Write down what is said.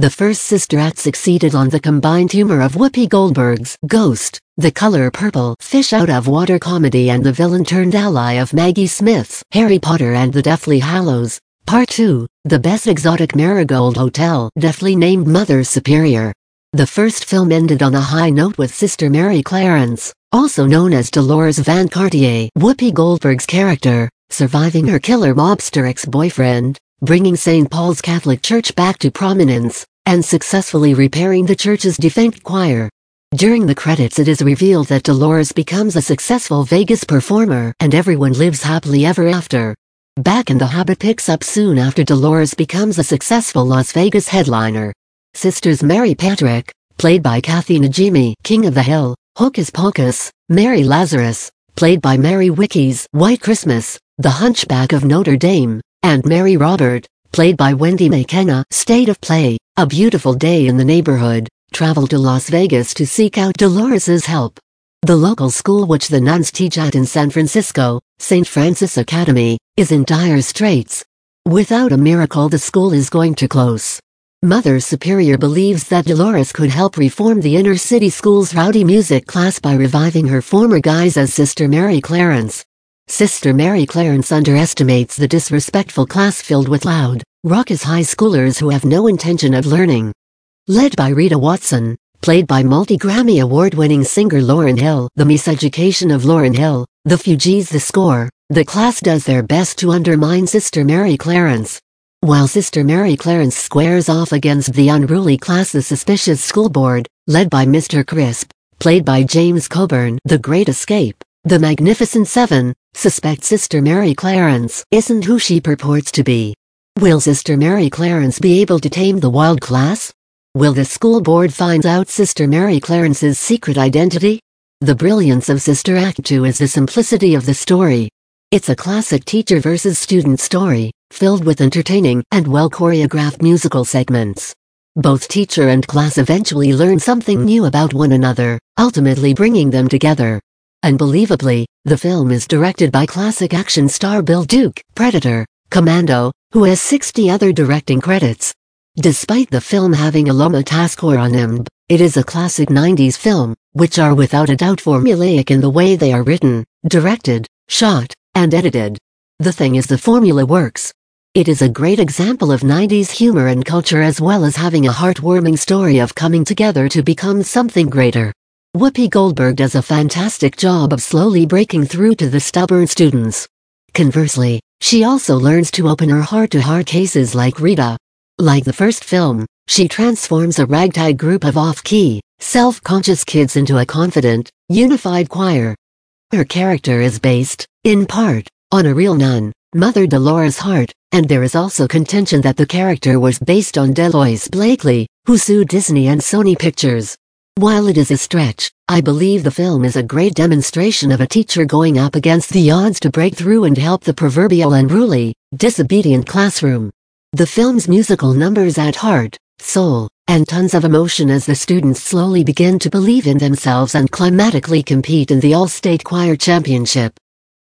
The first Sister Act succeeded on the combined humor of Whoopi Goldberg's Ghost, the color purple fish out of water comedy and the villain turned ally of Maggie Smith's Harry Potter and the Deathly Hallows. Part 2, the best exotic marigold hotel deftly named Mother Superior. The first film ended on a high note with Sister Mary Clarence, also known as Dolores Van Cartier, Whoopi Goldberg's character, surviving her killer mobster ex-boyfriend, bringing St. Paul's Catholic Church back to prominence, and successfully repairing the church's defunct choir. During the credits it is revealed that Dolores becomes a successful Vegas performer and everyone lives happily ever after. Back in the Habit picks up soon after Dolores becomes a successful Las Vegas headliner. Sisters Mary Patrick, played by Kathy Najimy, King of the Hill, Hocus Pocus, Mary Lazarus, played by Mary Wickes, White Christmas, The Hunchback of Notre Dame, and Mary Robert, played by Wendy Makkena, State of Play, A Beautiful Day in the Neighborhood, travel to Las Vegas to seek out Dolores's help. The local school which the nuns teach at in San Francisco, St. Francis Academy, is in dire straits. Without a miracle the school is going to close. Mother Superior believes that Dolores could help reform the inner city school's rowdy music class by reviving her former guise as Sister Mary Clarence. Sister Mary Clarence underestimates the disrespectful class filled with loud, raucous high schoolers who have no intention of learning. Led by Rita Watson, played by multi-Grammy award-winning singer Lauryn Hill, the miseducation of Lauryn Hill, the Fugees the score, the class does their best to undermine Sister Mary Clarence. While Sister Mary Clarence squares off against the unruly class the suspicious school board, led by Mr. Crisp, played by James Coburn, The Great Escape, The Magnificent Seven, suspect Sister Mary Clarence isn't who she purports to be. Will Sister Mary Clarence be able to tame the wild class? Will the school board find out Sister Mary Clarence's secret identity? The brilliance of Sister Act 2 is the simplicity of the story. It's a classic teacher versus student story, filled with entertaining and well-choreographed musical segments. Both teacher and class eventually learn something new about one another, ultimately bringing them together. Unbelievably, the film is directed by classic action star Bill Duke, Predator, Commando, who has 60 other directing credits, Despite the film having a Loma Task on IMDb, it is a classic 90s film, which are without a doubt formulaic in the way they are written, directed, shot, and edited. The thing is the formula works. It is a great example of 90s humor and culture as well as having a heartwarming story of coming together to become something greater. Whoopi Goldberg does a fantastic job of slowly breaking through to the stubborn students. Conversely, she also learns to open her heart to hard cases like Rita, like the first film, she transforms a ragtag group of off-key, self-conscious kids into a confident, unified choir. Her character is based, in part, on a real nun, Mother Dolores Hart, and there is also contention that the character was based on Delois Blakely, who sued Disney and Sony Pictures. While it is a stretch, I believe the film is a great demonstration of a teacher going up against the odds to break through and help the proverbial unruly, disobedient classroom. The film's musical numbers add heart, soul, and tons of emotion as the students slowly begin to believe in themselves and climatically compete in the All-State Choir Championship.